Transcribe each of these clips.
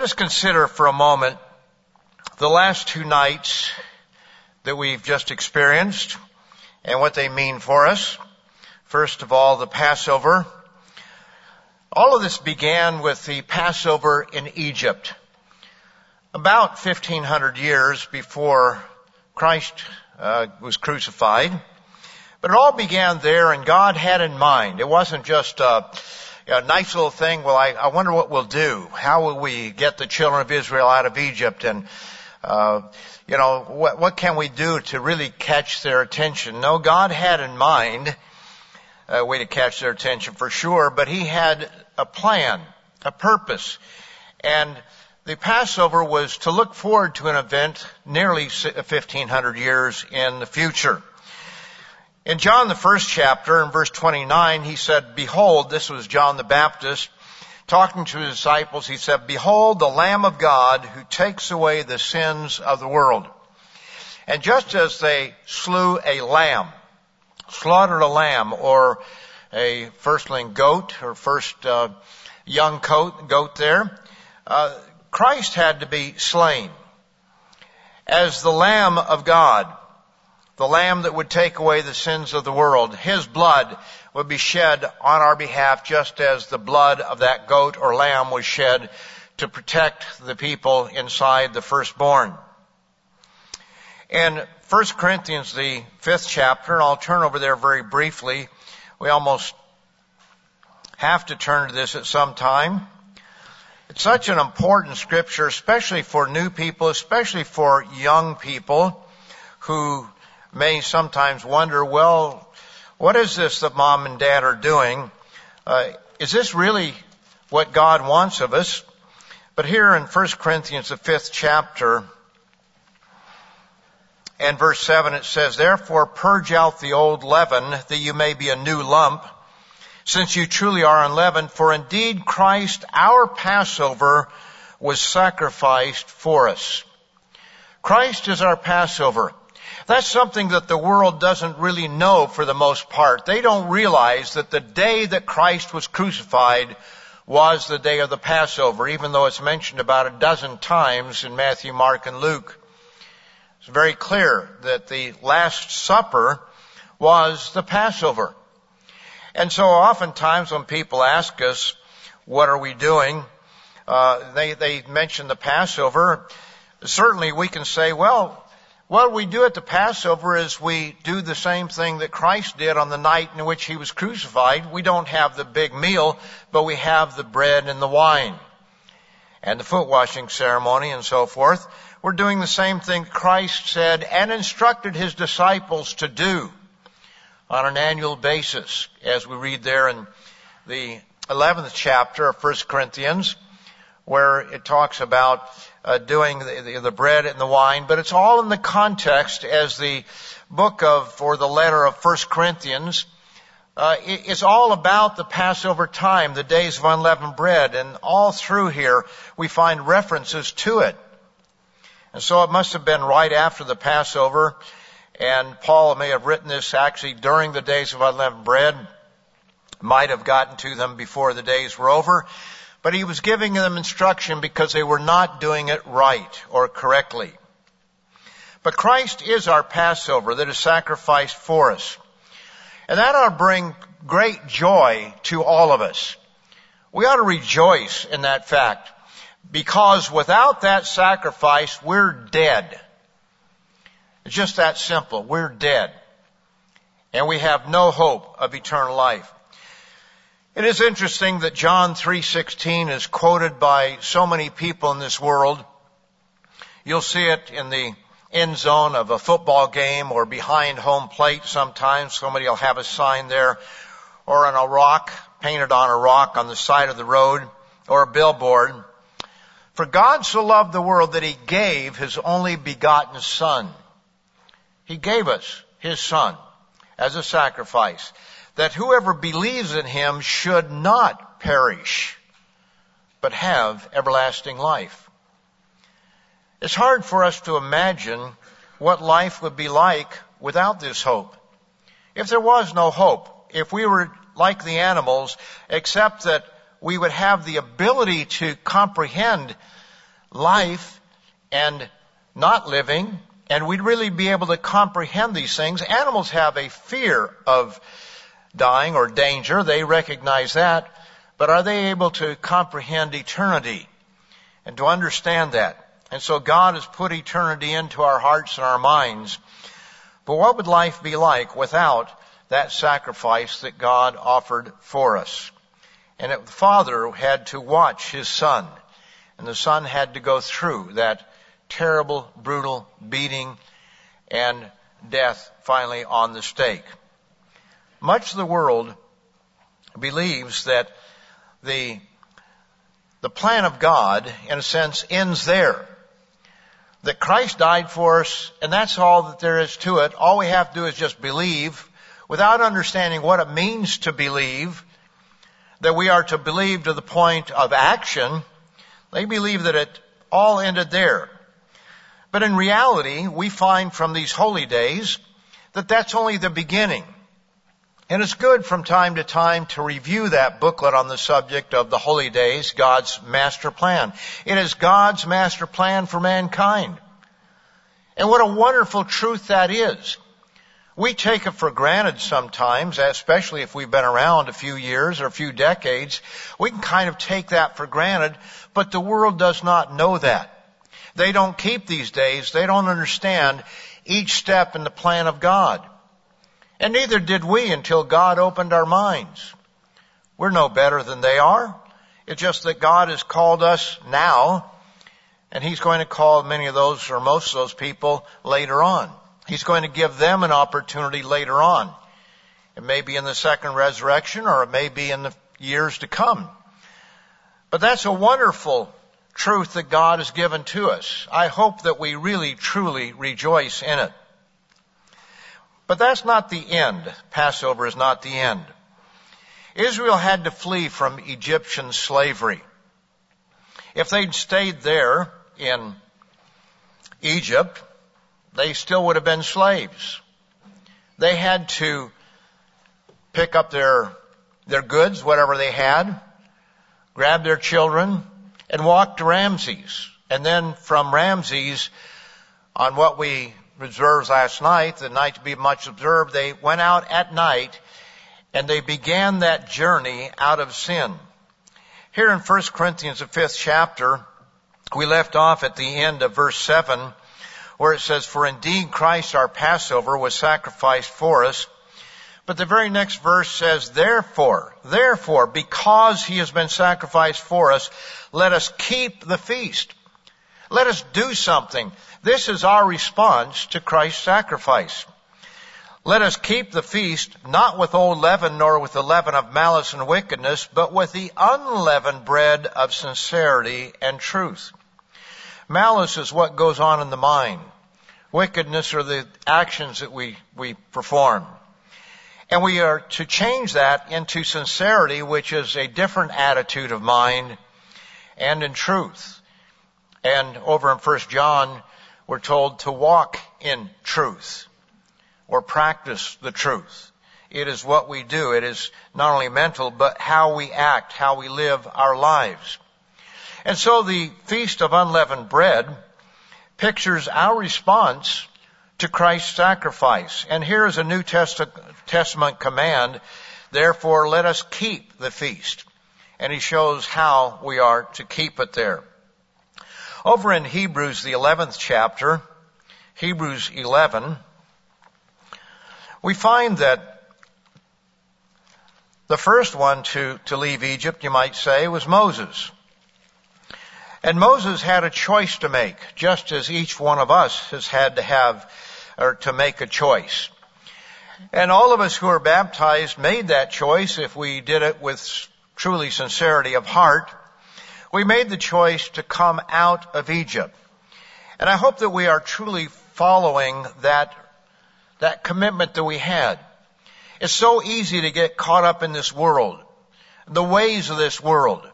Let us consider for a moment the last two nights that we've just experienced and what they mean for us. First of all, the Passover. All of this began with the Passover in Egypt. About 1500 years before Christ uh, was crucified. But it all began there and God had in mind. It wasn't just a, a nice little thing. Well, I, I, wonder what we'll do. How will we get the children of Israel out of Egypt? And, uh, you know, what, what can we do to really catch their attention? No, God had in mind a way to catch their attention for sure, but He had a plan, a purpose. And the Passover was to look forward to an event nearly 1500 years in the future. In John, the first chapter, in verse 29, he said, Behold, this was John the Baptist, talking to his disciples, he said, Behold the Lamb of God who takes away the sins of the world. And just as they slew a lamb, slaughtered a lamb or a firstling goat or first uh, young goat, goat there, uh, Christ had to be slain as the Lamb of God, the Lamb that would take away the sins of the world. His blood would be shed on our behalf just as the blood of that goat or lamb was shed to protect the people inside the firstborn. In 1 Corinthians, the fifth chapter, and I'll turn over there very briefly. We almost have to turn to this at some time. It's such an important scripture, especially for new people, especially for young people who may sometimes wonder, well, what is this that mom and dad are doing? Uh, is this really what God wants of us? But here in 1 Corinthians, the fifth chapter, and verse 7, it says, Therefore purge out the old leaven, that you may be a new lump, since you truly are unleavened, for indeed Christ, our Passover, was sacrificed for us. Christ is our Passover. That's something that the world doesn't really know for the most part. They don't realize that the day that Christ was crucified was the day of the Passover, even though it's mentioned about a dozen times in Matthew, Mark, and Luke. It's very clear that the Last Supper was the Passover. And so oftentimes when people ask us, what are we doing? Uh, they, they mention the Passover. Certainly we can say, well, what we do at the Passover is we do the same thing that Christ did on the night in which he was crucified. We don't have the big meal, but we have the bread and the wine and the foot washing ceremony and so forth. We're doing the same thing Christ said and instructed his disciples to do on an annual basis, as we read there in the 11th chapter of 1 Corinthians, where it talks about uh, doing the, the, the, bread and the wine, but it's all in the context as the book of, or the letter of 1 Corinthians, uh, it, it's all about the Passover time, the days of unleavened bread, and all through here we find references to it. And so it must have been right after the Passover and Paul may have written this actually during the days of unleavened bread, might have gotten to them before the days were over, but he was giving them instruction because they were not doing it right or correctly. But Christ is our Passover that is sacrificed for us. And that ought to bring great joy to all of us. We ought to rejoice in that fact because without that sacrifice, we're dead. It's just that simple. We're dead. And we have no hope of eternal life. It is interesting that John 3:16 is quoted by so many people in this world. You'll see it in the end zone of a football game or behind home plate sometimes. Somebody will have a sign there or on a rock, painted on a rock on the side of the road or a billboard. For God so loved the world that he gave his only begotten son he gave us His Son as a sacrifice that whoever believes in Him should not perish, but have everlasting life. It's hard for us to imagine what life would be like without this hope. If there was no hope, if we were like the animals, except that we would have the ability to comprehend life and not living, and we'd really be able to comprehend these things. Animals have a fear of dying or danger. They recognize that. But are they able to comprehend eternity and to understand that? And so God has put eternity into our hearts and our minds. But what would life be like without that sacrifice that God offered for us? And the Father had to watch His Son. And the Son had to go through that terrible, brutal beating and death finally on the stake. Much of the world believes that the, the plan of God, in a sense, ends there. That Christ died for us, and that's all that there is to it. All we have to do is just believe without understanding what it means to believe, that we are to believe to the point of action. They believe that it all ended there. But in reality, we find from these holy days that that's only the beginning. And it's good from time to time to review that booklet on the subject of the holy days, God's master plan. It is God's master plan for mankind. And what a wonderful truth that is. We take it for granted sometimes, especially if we've been around a few years or a few decades. We can kind of take that for granted, but the world does not know that. They don't keep these days. They don't understand each step in the plan of God. And neither did we until God opened our minds. We're no better than they are. It's just that God has called us now, and He's going to call many of those or most of those people later on. He's going to give them an opportunity later on. It may be in the second resurrection or it may be in the years to come. But that's a wonderful truth that God has given to us. I hope that we really truly rejoice in it. But that's not the end. Passover is not the end. Israel had to flee from Egyptian slavery. If they'd stayed there in Egypt, they still would have been slaves. They had to pick up their, their goods, whatever they had, grab their children, and walk to Ramses. And then from Ramses, on what we observed last night, the night to be much observed, they went out at night and they began that journey out of sin. Here in 1 Corinthians, the fifth chapter, we left off at the end of verse 7 where it says, For indeed Christ our Passover was sacrificed for us but the very next verse says, therefore, therefore, because he has been sacrificed for us, let us keep the feast. Let us do something. This is our response to Christ's sacrifice. Let us keep the feast not with old leaven nor with the leaven of malice and wickedness, but with the unleavened bread of sincerity and truth. Malice is what goes on in the mind. Wickedness are the actions that we, we perform. And we are to change that into sincerity, which is a different attitude of mind and in truth. And over in 1 John, we're told to walk in truth or practice the truth. It is what we do. It is not only mental, but how we act, how we live our lives. And so the Feast of Unleavened Bread pictures our response to Christ's sacrifice. And here is a New Testament command. Therefore, let us keep the feast. And he shows how we are to keep it there. Over in Hebrews, the 11th chapter, Hebrews 11, we find that the first one to, to leave Egypt, you might say, was Moses. And Moses had a choice to make, just as each one of us has had to have or to make a choice. And all of us who are baptized made that choice if we did it with truly sincerity of heart. We made the choice to come out of Egypt. And I hope that we are truly following that, that commitment that we had. It's so easy to get caught up in this world, the ways of this world,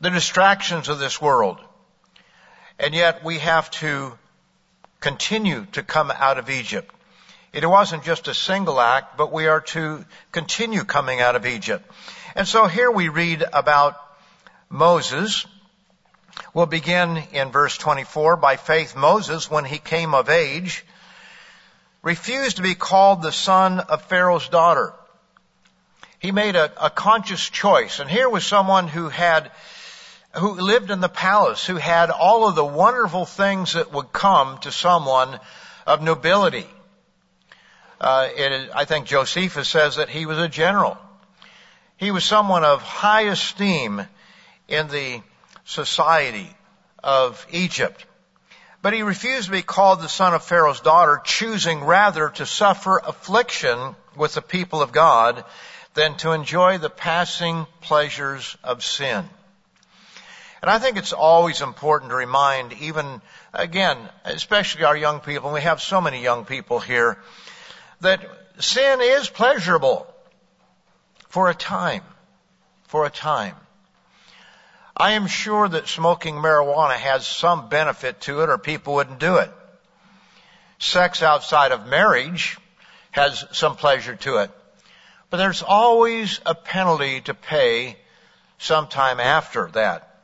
the distractions of this world. And yet we have to continue to come out of Egypt. It wasn't just a single act, but we are to continue coming out of Egypt. And so here we read about Moses We'll begin in verse 24. By faith, Moses, when he came of age, refused to be called the son of Pharaoh's daughter. He made a, a conscious choice. And here was someone who had who lived in the palace, who had all of the wonderful things that would come to someone of nobility. Uh, I think Josephus says that he was a general. He was someone of high esteem in the society of Egypt. But he refused to be called the son of Pharaoh's daughter, choosing rather to suffer affliction with the people of God than to enjoy the passing pleasures of sin. And I think it's always important to remind even, again, especially our young people, and we have so many young people here, that sin is pleasurable for a time. For a time. I am sure that smoking marijuana has some benefit to it or people wouldn't do it. Sex outside of marriage has some pleasure to it. But there's always a penalty to pay sometime after that.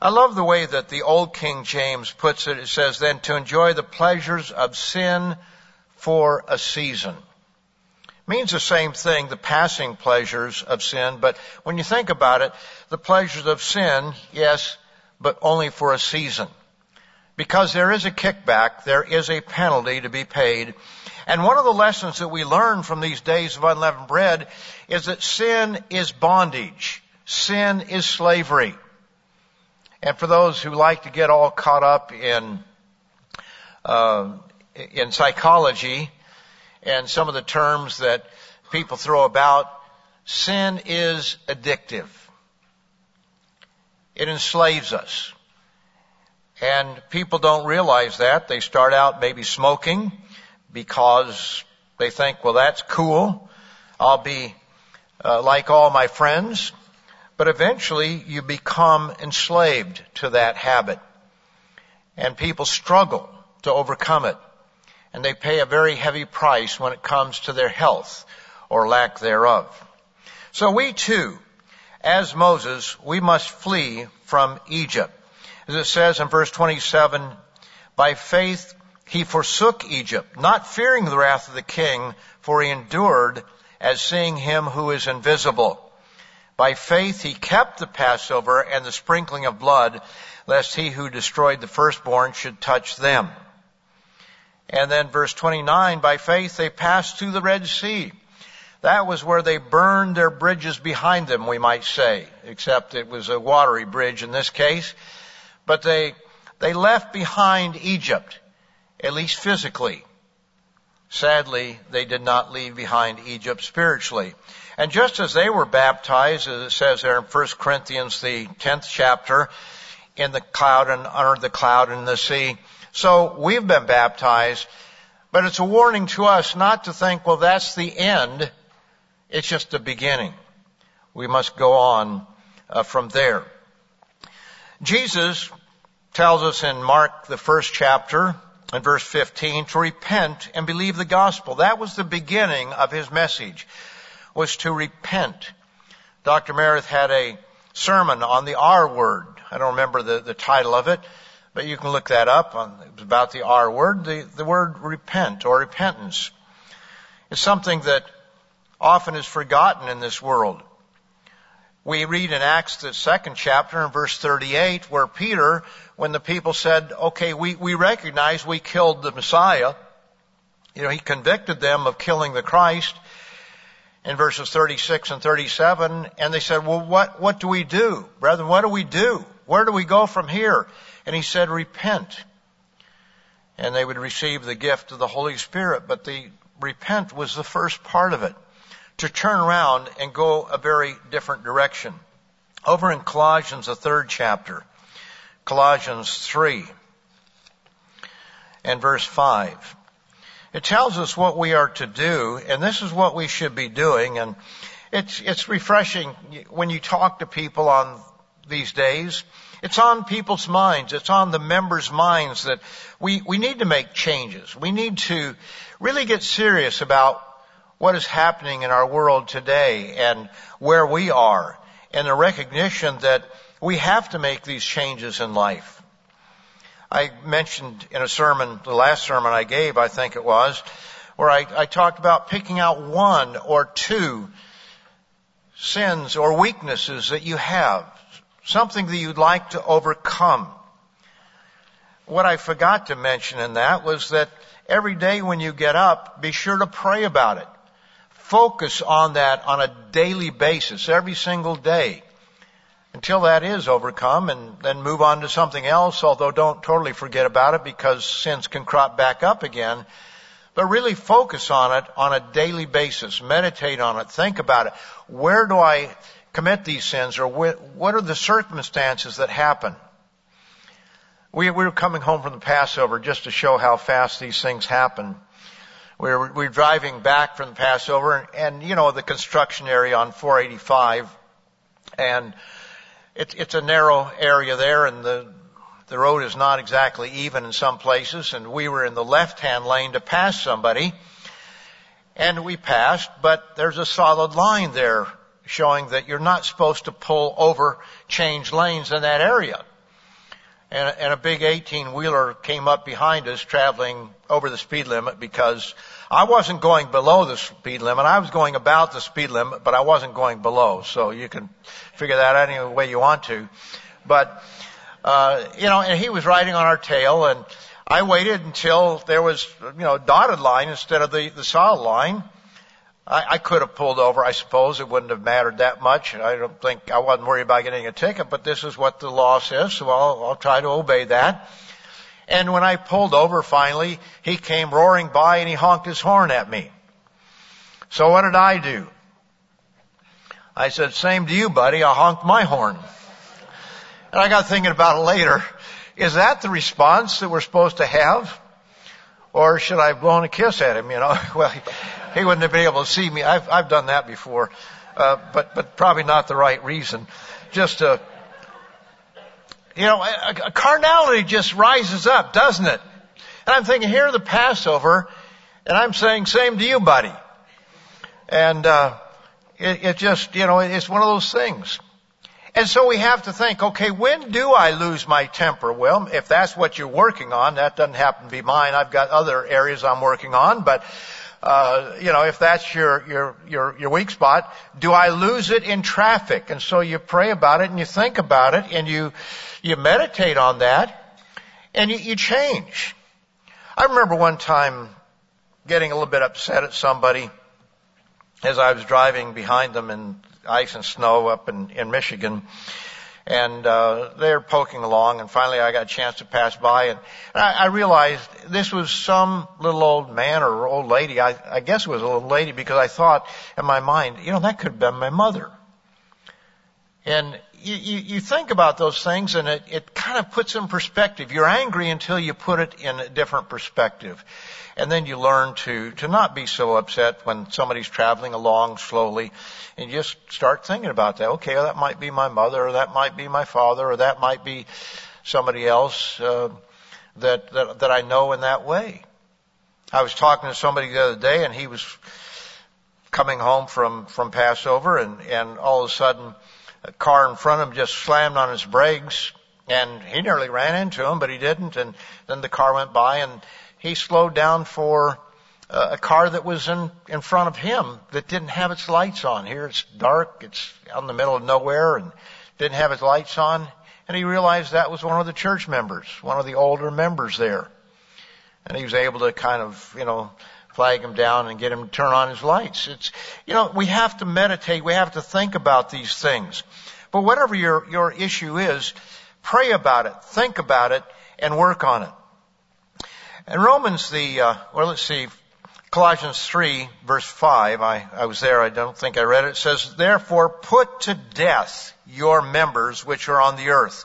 I love the way that the old King James puts it. It says, then to enjoy the pleasures of sin for a season. It Means the same thing, the passing pleasures of sin, but when you think about it, the pleasures of sin, yes, but only for a season. Because there is a kickback, there is a penalty to be paid. And one of the lessons that we learn from these days of unleavened bread is that sin is bondage. Sin is slavery. And for those who like to get all caught up in uh, in psychology and some of the terms that people throw about, sin is addictive. It enslaves us. And people don't realize that. They start out maybe smoking because they think, well, that's cool. I'll be uh, like all my friends. But eventually you become enslaved to that habit. And people struggle to overcome it. And they pay a very heavy price when it comes to their health or lack thereof. So we too, as Moses, we must flee from Egypt. As it says in verse 27, by faith he forsook Egypt, not fearing the wrath of the king, for he endured as seeing him who is invisible. By faith he kept the Passover and the sprinkling of blood, lest he who destroyed the firstborn should touch them. And then verse 29, by faith they passed through the Red Sea. That was where they burned their bridges behind them, we might say, except it was a watery bridge in this case. But they, they left behind Egypt, at least physically. Sadly, they did not leave behind Egypt spiritually. And just as they were baptized, as it says there in 1 Corinthians, the 10th chapter, in the cloud and under the cloud and the sea, so we've been baptized, but it's a warning to us not to think, well, that's the end. It's just the beginning. We must go on uh, from there. Jesus tells us in Mark, the first chapter, in verse 15, to repent and believe the gospel. That was the beginning of his message was to repent. Dr. Meredith had a sermon on the R word. I don't remember the, the title of it, but you can look that up. On, it was about the R word, the, the word repent or repentance. It's something that often is forgotten in this world. We read in Acts, the second chapter, in verse 38, where Peter, when the people said, okay, we, we recognize we killed the Messiah, you know, he convicted them of killing the Christ, in verses 36 and 37, and they said, well, what, what do we do? Brethren, what do we do? Where do we go from here? And he said, repent. And they would receive the gift of the Holy Spirit, but the repent was the first part of it. To turn around and go a very different direction. Over in Colossians, the third chapter, Colossians 3 and verse 5. It tells us what we are to do, and this is what we should be doing. And it's, it's refreshing when you talk to people on these days. It's on people's minds. It's on the members' minds that we, we need to make changes. We need to really get serious about what is happening in our world today and where we are and the recognition that We have to make these changes in life. I mentioned in a sermon, the last sermon I gave, I think it was, where I, I talked about picking out one or two sins or weaknesses that you have, something that you'd like to overcome. What I forgot to mention in that was that every day when you get up, be sure to pray about it. Focus on that on a daily basis, every single day, until that is overcome and then move on to something else, although don't totally forget about it because sins can crop back up again. But really focus on it on a daily basis. Meditate on it. Think about it. Where do I commit these sins or what are the circumstances that happen? We, we were coming home from the Passover just to show how fast these things happen. We were, we were driving back from Passover and, and, you know, the construction area on 485 and it's, it's a narrow area there and the, the road is not exactly even in some places and we were in the left-hand lane to pass somebody and we passed, but there's a solid line there showing that you're not supposed to pull over, change lanes in that area and, and a big 18 wheeler came up behind us traveling over the speed limit because I wasn't going below the speed limit. I was going about the speed limit, but I wasn't going below. So you can figure that out any way you want to. But, uh, you know, and he was riding on our tail and I waited until there was, you know, dotted line instead of the, the solid line. I, could have pulled over, I suppose. It wouldn't have mattered that much. I don't think I wasn't worried about getting a ticket, but this is what the law says, so I'll, I'll try to obey that. And when I pulled over finally, he came roaring by and he honked his horn at me. So what did I do? I said, same to you, buddy. I honked my horn. And I got thinking about it later. Is that the response that we're supposed to have? Or should I have blown a kiss at him, you know? Well, he wouldn't have been able to see me. I've, I've done that before, uh, but, but probably not the right reason. Just to, you know, a, a carnality just rises up, doesn't it? And I'm thinking, here the Passover, and I'm saying, same to you, buddy. And, uh, it, it just, you know, it's one of those things. And so we have to think, okay, when do I lose my temper? Well, if that's what you're working on, that doesn't happen to be mine. I've got other areas I'm working on, but uh, you know, if that's your, your, your, your weak spot, do I lose it in traffic? And so you pray about it and you think about it and you, you meditate on that and you, you change. I remember one time getting a little bit upset at somebody as I was driving behind them in ice and snow up in, in Michigan and uh, they're poking along, and finally I got a chance to pass by, and, and I, I realized this was some little old man or old lady. I, I guess it was a old lady because I thought in my mind, you know, that could have been my mother. And you, you, you think about those things, and it, it kind of puts in perspective. You're angry until you put it in a different perspective. And then you learn to, to not be so upset when somebody's traveling along slowly and just start thinking about that. Okay, well, that might be my mother or that might be my father or that might be somebody else, uh, that, that, that I know in that way. I was talking to somebody the other day and he was coming home from, from Passover and, and all of a sudden a car in front of him just slammed on his brakes and he nearly ran into him, but he didn't. And then the car went by and he slowed down for uh, a car that was in, in front of him that didn't have its lights on. Here it's dark, it's out in the middle of nowhere and didn't have its lights on. And he realized that was one of the church members, one of the older members there. And he was able to kind of, you know, flag him down and get him to turn on his lights. It's, you know, we have to meditate, we have to think about these things. But whatever your, your issue is, pray about it, think about it, and work on it. In Romans, the, uh, well, let's see, Colossians 3, verse 5, I, I was there, I don't think I read it. It says, Therefore put to death your members which are on the earth.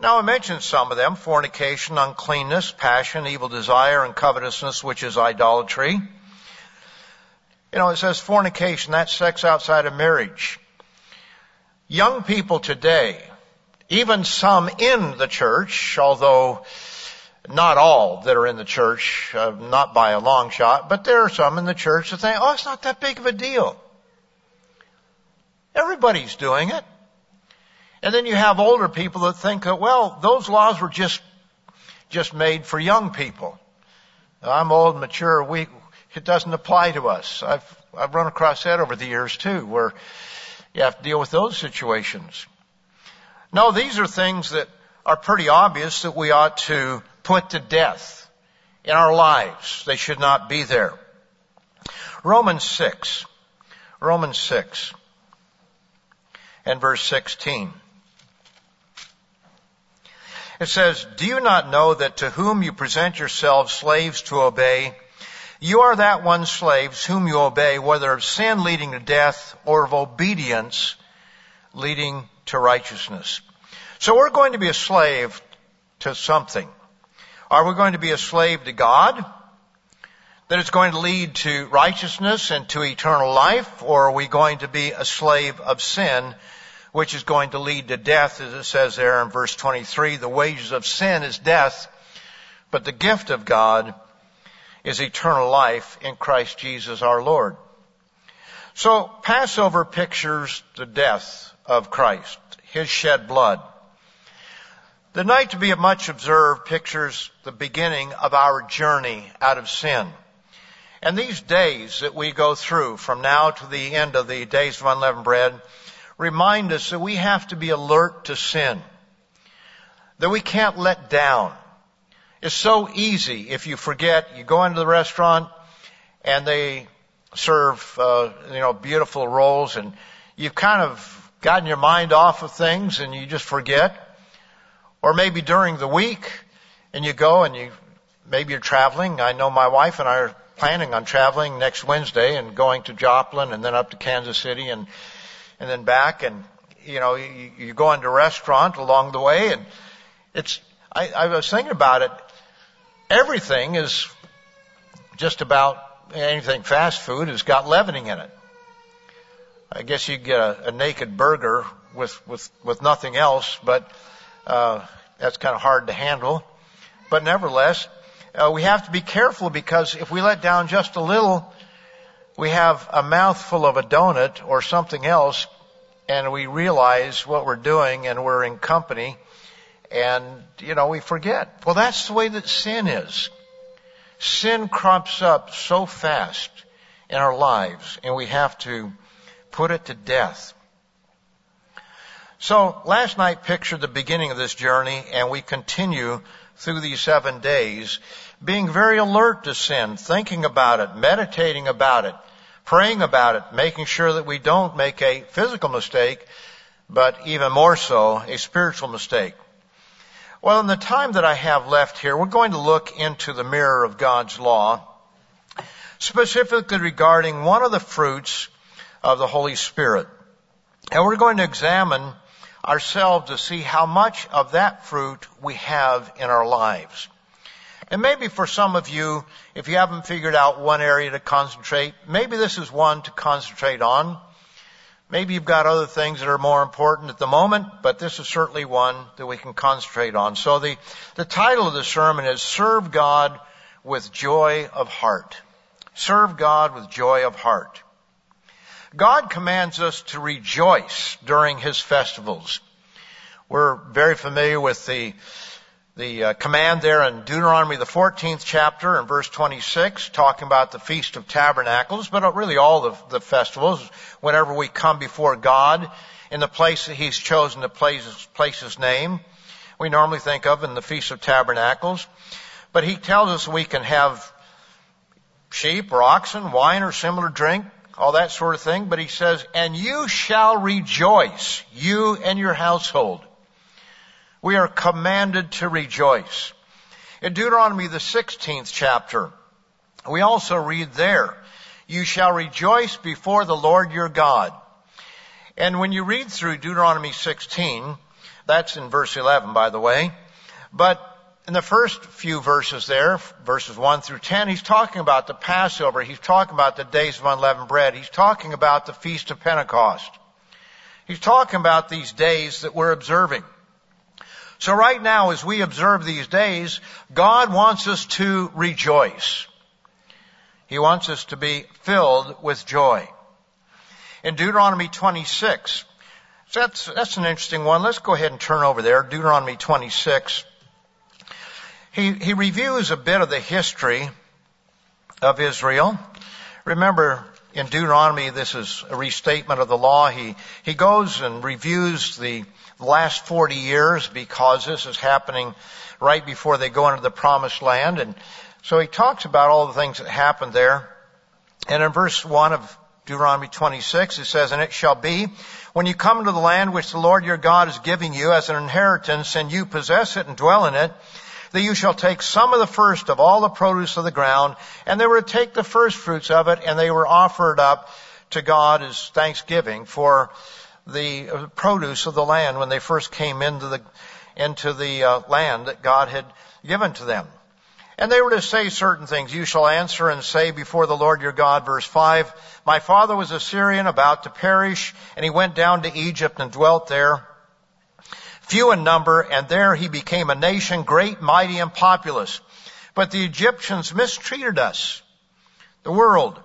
Now I mentioned some of them, fornication, uncleanness, passion, evil desire, and covetousness, which is idolatry. You know, it says fornication, that's sex outside of marriage. Young people today, even some in the church, although not all that are in the church, uh, not by a long shot, but there are some in the church that think, oh, it's not that big of a deal. Everybody's doing it. And then you have older people that think that, well, those laws were just, just made for young people. I'm old mature. We, it doesn't apply to us. I've, I've run across that over the years too, where you have to deal with those situations. No, these are things that are pretty obvious that we ought to put to death in our lives. They should not be there. Romans 6. Romans 6 and verse 16. It says, Do you not know that to whom you present yourselves slaves to obey, you are that one slaves whom you obey, whether of sin leading to death or of obedience leading to righteousness. So we're going to be a slave to something. Are we going to be a slave to God? That it's going to lead to righteousness and to eternal life? Or are we going to be a slave of sin, which is going to lead to death, as it says there in verse 23, the wages of sin is death, but the gift of God is eternal life in Christ Jesus our Lord. So Passover pictures the death of Christ, His shed blood. The night to be much observed pictures the beginning of our journey out of sin. And these days that we go through from now to the end of the days of unleavened bread remind us that we have to be alert to sin. That we can't let down. It's so easy if you forget, you go into the restaurant and they serve, uh, you know, beautiful rolls and you've kind of gotten your mind off of things and you just forget or maybe during the week and you go and you, maybe you're traveling. I know my wife and I are planning on traveling next Wednesday and going to Joplin and then up to Kansas City and, and then back and, you know, you, you go into restaurant along the way and it's, I, I was thinking about it. Everything is just about anything fast food has got leavening in it. I guess you get a, a naked burger with, with, with nothing else, but uh, that's kind of hard to handle. But nevertheless, uh, we have to be careful because if we let down just a little, we have a mouthful of a donut or something else, and we realize what we're doing, and we're in company, and you know we forget. Well, that's the way that sin is. Sin crops up so fast in our lives, and we have to put it to death. So last night pictured the beginning of this journey and we continue through these seven days being very alert to sin, thinking about it, meditating about it, praying about it, making sure that we don't make a physical mistake, but even more so, a spiritual mistake. Well, in the time that I have left here, we're going to look into the mirror of God's law, specifically regarding one of the fruits of the Holy Spirit. And we're going to examine ourselves to see how much of that fruit we have in our lives. And maybe for some of you, if you haven't figured out one area to concentrate, maybe this is one to concentrate on. Maybe you've got other things that are more important at the moment, but this is certainly one that we can concentrate on. So the, the title of the sermon is Serve God with Joy of Heart. Serve God with Joy of Heart. God commands us to rejoice during His festivals. We're very familiar with the the uh, command there in Deuteronomy, the 14th chapter, and verse 26, talking about the Feast of Tabernacles, but really all the, the festivals, whenever we come before God in the place that He's chosen to place, place His name, we normally think of in the Feast of Tabernacles. But He tells us we can have sheep or oxen, wine or similar drink, all that sort of thing. But he says, and you shall rejoice, you and your household. We are commanded to rejoice. In Deuteronomy, the 16th chapter, we also read there, you shall rejoice before the Lord your God. And when you read through Deuteronomy 16, that's in verse 11, by the way, but in the first few verses there, verses 1 through 10, he's talking about the Passover. He's talking about the days of unleavened bread. He's talking about the Feast of Pentecost. He's talking about these days that we're observing. So right now, as we observe these days, God wants us to rejoice. He wants us to be filled with joy. In Deuteronomy 26, So that's, that's an interesting one. Let's go ahead and turn over there. Deuteronomy 26. He, he reviews a bit of the history of Israel. Remember, in Deuteronomy, this is a restatement of the law. He, he goes and reviews the last 40 years because this is happening right before they go into the promised land. And so he talks about all the things that happened there. And in verse 1 of Deuteronomy 26, it says, And it shall be, when you come into the land which the Lord your God is giving you as an inheritance, and you possess it and dwell in it, that you shall take some of the first of all the produce of the ground, and they were to take the first fruits of it, and they were offered up to God as thanksgiving for the produce of the land when they first came into the into the uh, land that God had given to them. And they were to say certain things. You shall answer and say before the Lord your God, verse 5, My father was a Syrian about to perish, and he went down to Egypt and dwelt there few in number, and there he became a nation great, mighty, and populous. But the Egyptians mistreated us, the world.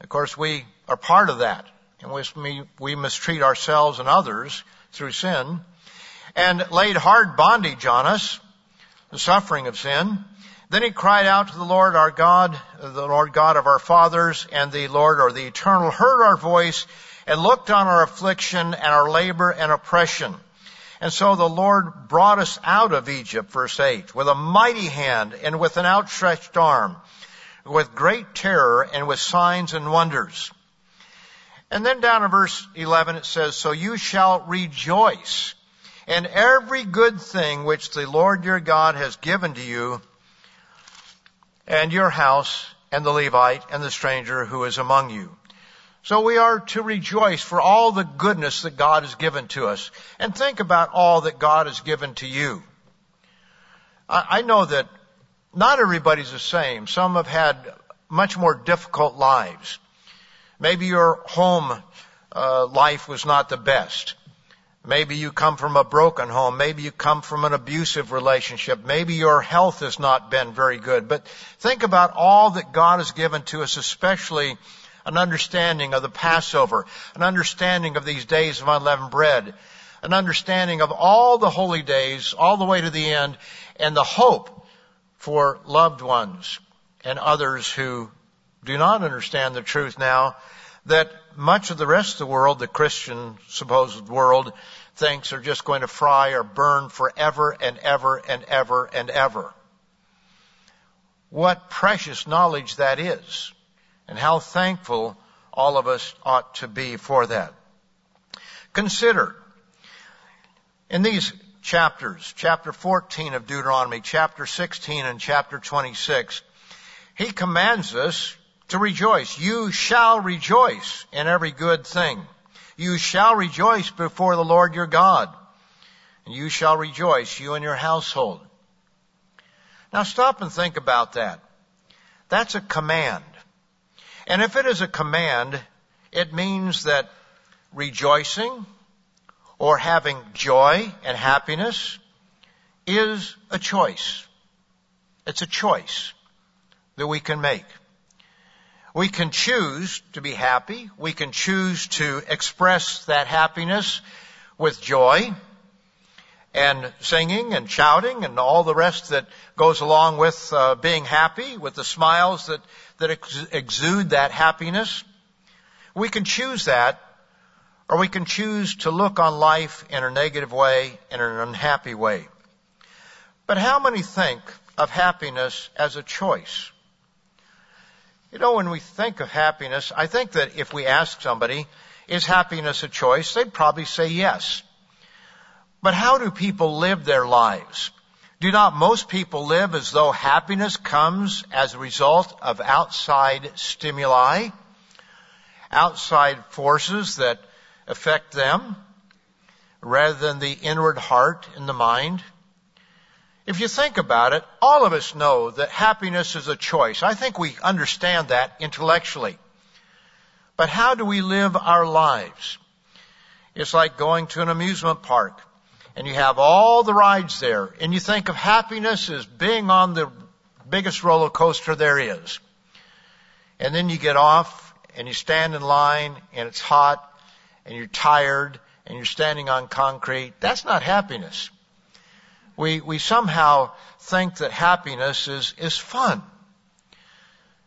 Of course, we are part of that, and we, we mistreat ourselves and others through sin, and laid hard bondage on us, the suffering of sin. Then he cried out to the Lord our God, the Lord God of our fathers, and the Lord or the Eternal heard our voice and looked on our affliction and our labor and oppression. And so the Lord brought us out of Egypt, verse 8, with a mighty hand and with an outstretched arm, with great terror and with signs and wonders. And then down in verse 11 it says, So you shall rejoice in every good thing which the Lord your God has given to you and your house and the Levite and the stranger who is among you. So we are to rejoice for all the goodness that God has given to us and think about all that God has given to you. I know that not everybody's the same. Some have had much more difficult lives. Maybe your home uh, life was not the best. Maybe you come from a broken home. Maybe you come from an abusive relationship. Maybe your health has not been very good. But think about all that God has given to us, especially an understanding of the Passover, an understanding of these days of unleavened bread, an understanding of all the holy days, all the way to the end, and the hope for loved ones and others who do not understand the truth now that much of the rest of the world, the Christian supposed world, thinks are just going to fry or burn forever and ever and ever and ever. What precious knowledge that is and how thankful all of us ought to be for that. Consider in these chapters, chapter 14 of Deuteronomy, chapter 16 and chapter 26, he commands us to rejoice. You shall rejoice in every good thing. You shall rejoice before the Lord your God. And you shall rejoice, you and your household. Now stop and think about that. That's a command. And if it is a command, it means that rejoicing or having joy and happiness is a choice. It's a choice that we can make. We can choose to be happy. We can choose to express that happiness with joy and singing and shouting and all the rest that goes along with uh, being happy, with the smiles that that ex- exude that happiness. We can choose that, or we can choose to look on life in a negative way, in an unhappy way. But how many think of happiness as a choice? You know, when we think of happiness, I think that if we ask somebody, is happiness a choice? They'd probably say yes. But how do people live their lives? Do not most people live as though happiness comes as a result of outside stimuli, outside forces that affect them, rather than the inward heart and the mind? If you think about it, all of us know that happiness is a choice. I think we understand that intellectually. But how do we live our lives? It's like going to an amusement park and you have all the rides there, and you think of happiness as being on the biggest roller coaster there is. And then you get off and you stand in line and it's hot and you're tired and you're standing on concrete. That's not happiness. We, we somehow think that happiness is, is fun.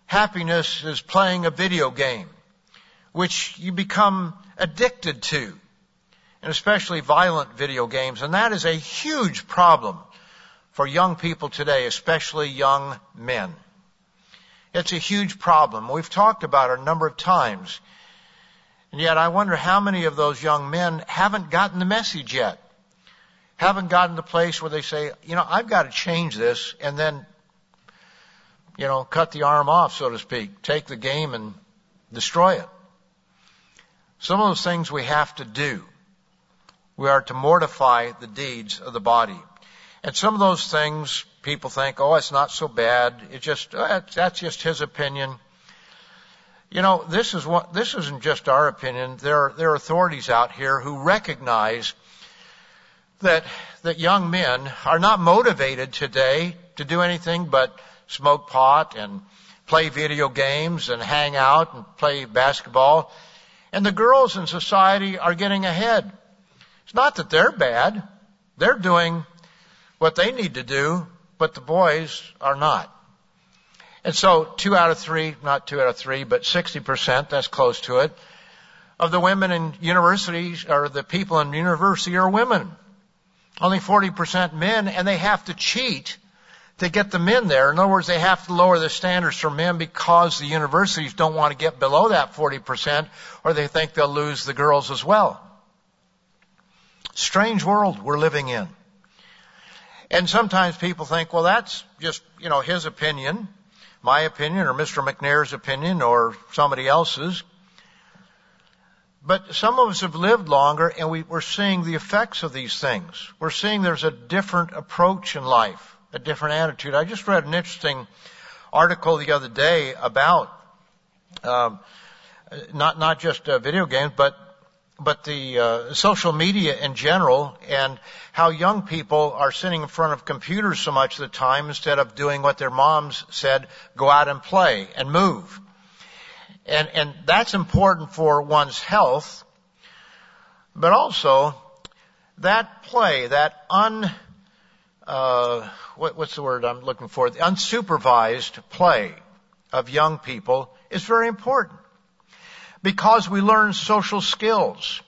Happiness is playing a video game, which you become addicted to, and especially violent video games. And that is a huge problem for young people today, especially young men. It's a huge problem. We've talked about it a number of times. And yet I wonder how many of those young men haven't gotten the message yet. Haven't gotten to the place where they say, you know, I've got to change this and then, you know, cut the arm off, so to speak. Take the game and destroy it. Some of those things we have to do. We are to mortify the deeds of the body. And some of those things people think, oh, it's not so bad. It just, uh, that's just his opinion. You know, this is what, this isn't just our opinion. There are, there are authorities out here who recognize that, that young men are not motivated today to do anything but smoke pot and play video games and hang out and play basketball. And the girls in society are getting ahead. It's not that they're bad. They're doing what they need to do, but the boys are not. And so two out of three, not two out of three, but 60%, that's close to it, of the women in universities or the people in university are women. Only 40% men, and they have to cheat to get the men there. In other words, they have to lower the standards for men because the universities don't want to get below that 40% or they think they'll lose the girls as well. Strange world we're living in. And sometimes people think, well, that's just, you know, his opinion, my opinion, or Mr. McNair's opinion, or somebody else's. But some of us have lived longer and we, we're seeing the effects of these things. We're seeing there's a different approach in life, a different attitude. I just read an interesting article the other day about um, not not just uh, video games, but but the uh, social media in general and how young people are sitting in front of computers so much of the time instead of doing what their moms said, go out and play and move. And, and that's important for one's health, but also that play, that un, uh, what, what's the word I'm looking for? The unsupervised play of young people is very important because we learn social skills.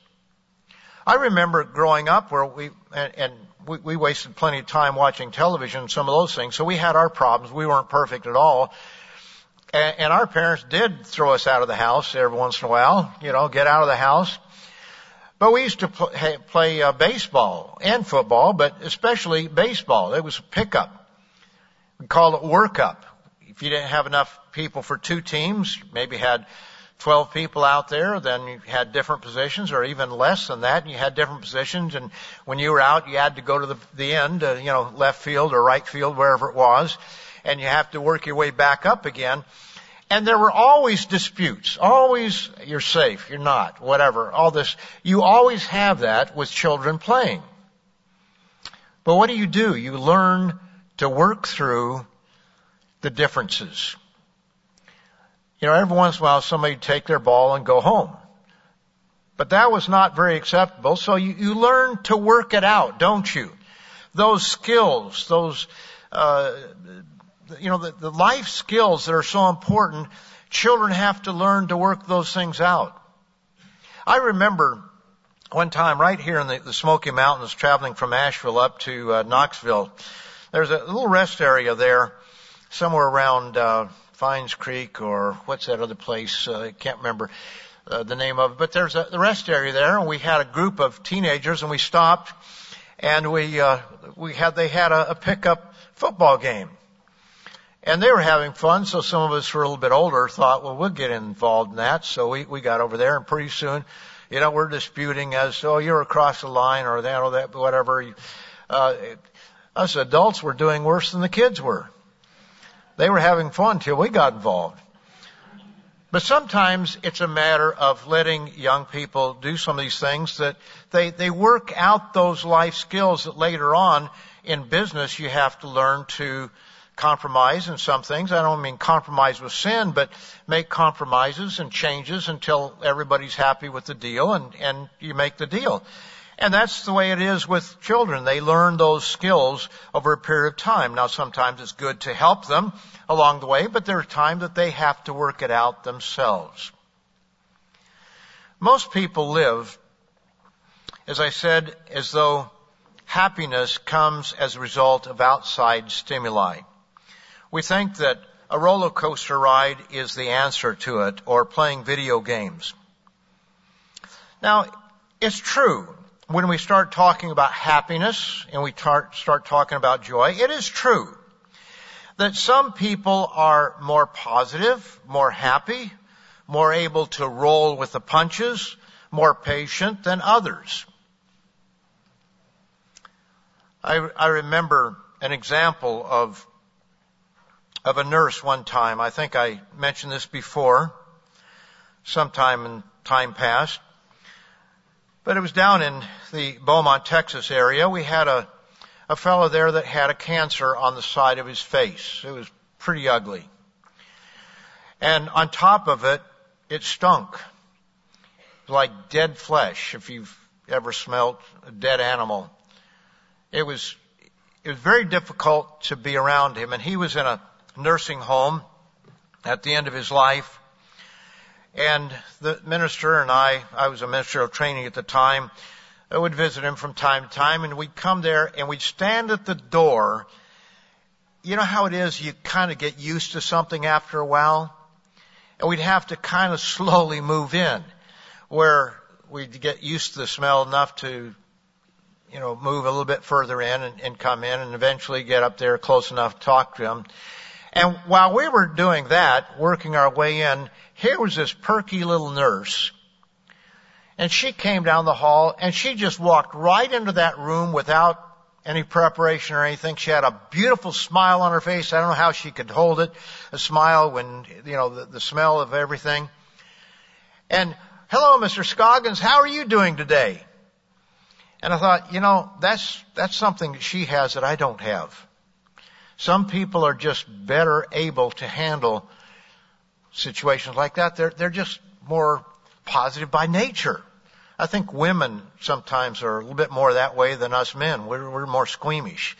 I remember growing up where we, and, and we, we wasted plenty of time watching television and some of those things, so we had our problems. We weren't perfect at all. And, and our parents did throw us out of the house every once in a while, you know, get out of the house. But we used to play, play uh, baseball and football, but especially baseball. It was a pickup. We called it workup. If you didn't have enough people for two teams, maybe had 12 people out there, then you had different positions, or even less than that, and you had different positions, and when you were out, you had to go to the, the end, uh, you know, left field or right field, wherever it was, and you have to work your way back up again. And there were always disputes. Always, you're safe, you're not, whatever, all this. You always have that with children playing. But what do you do? You learn to work through the differences. You know, every once in a while somebody take their ball and go home. But that was not very acceptable, so you, you learn to work it out, don't you? Those skills, those uh, you know, the, the life skills that are so important, children have to learn to work those things out. I remember one time right here in the, the Smoky Mountains traveling from Asheville up to uh, Knoxville. There's a little rest area there somewhere around uh, Fines Creek or what's that other place? Uh, I can't remember uh, the name of it, but there's a the rest area there and we had a group of teenagers and we stopped and we uh, we had they had a, a pickup football game and they were having fun, so some of us who were a little bit older thought, well, we'll get involved in that. So we, we got over there and pretty soon, you know, we're disputing as, oh, you're across the line or that or that, whatever. Uh, us adults were doing worse than the kids were. They were having fun till we got involved. But sometimes it's a matter of letting young people do some of these things that they, they work out those life skills that later on in business you have to learn to compromise in some things. I don't mean compromise with sin, but make compromises and changes until everybody's happy with the deal and, and you make the deal. And that's the way it is with children. They learn those skills over a period of time. Now sometimes it's good to help them along the way, but there are times that they have to work it out themselves. Most people live, as I said, as though happiness comes as a result of outside stimuli. We think that a roller coaster ride is the answer to it or playing video games. Now, it's true when we start talking about happiness and we start, start talking about joy, it is true that some people are more positive, more happy, more able to roll with the punches, more patient than others. I, I remember an example of of a nurse one time. I think I mentioned this before, sometime in time past. But it was down in the Beaumont, Texas area. We had a, a fellow there that had a cancer on the side of his face. It was pretty ugly. And on top of it, it stunk. Like dead flesh, if you've ever smelt a dead animal. It was, it was very difficult to be around him, and he was in a nursing home at the end of his life. And the minister and I, I was a minister of training at the time, I would visit him from time to time and we'd come there and we'd stand at the door. You know how it is, you kind of get used to something after a while? And we'd have to kind of slowly move in where we'd get used to the smell enough to, you know, move a little bit further in and, and come in and eventually get up there close enough to talk to him. And while we were doing that, working our way in, here was this perky little nurse. And she came down the hall and she just walked right into that room without any preparation or anything. She had a beautiful smile on her face. I don't know how she could hold it, a smile when, you know, the, the smell of everything. And, hello, Mr. Scoggins, how are you doing today? And I thought, you know, that's, that's something that she has that I don't have. Some people are just better able to handle situations like that. They're, they're just more positive by nature. I think women sometimes are a little bit more that way than us men. We're, we're more squeamish.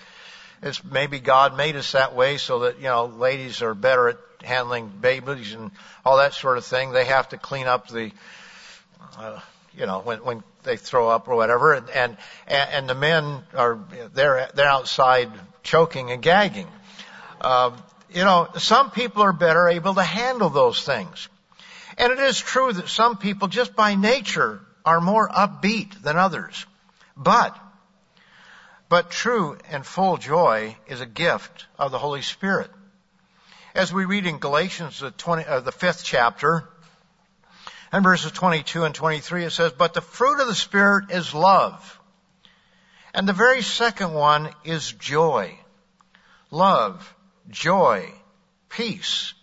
It's maybe God made us that way so that, you know, ladies are better at handling babies and all that sort of thing. They have to clean up the, uh, you know, when, when they throw up or whatever. And, and, and the men are, they're, they're outside choking and gagging. Um, you know, some people are better able to handle those things. And it is true that some people just by nature are more upbeat than others. But, but true and full joy is a gift of the Holy Spirit. As we read in Galatians, the, 20, uh, the fifth chapter, and verses 22 and 23, it says, But the fruit of the Spirit is love. And the very second one is joy. Love, joy, peace,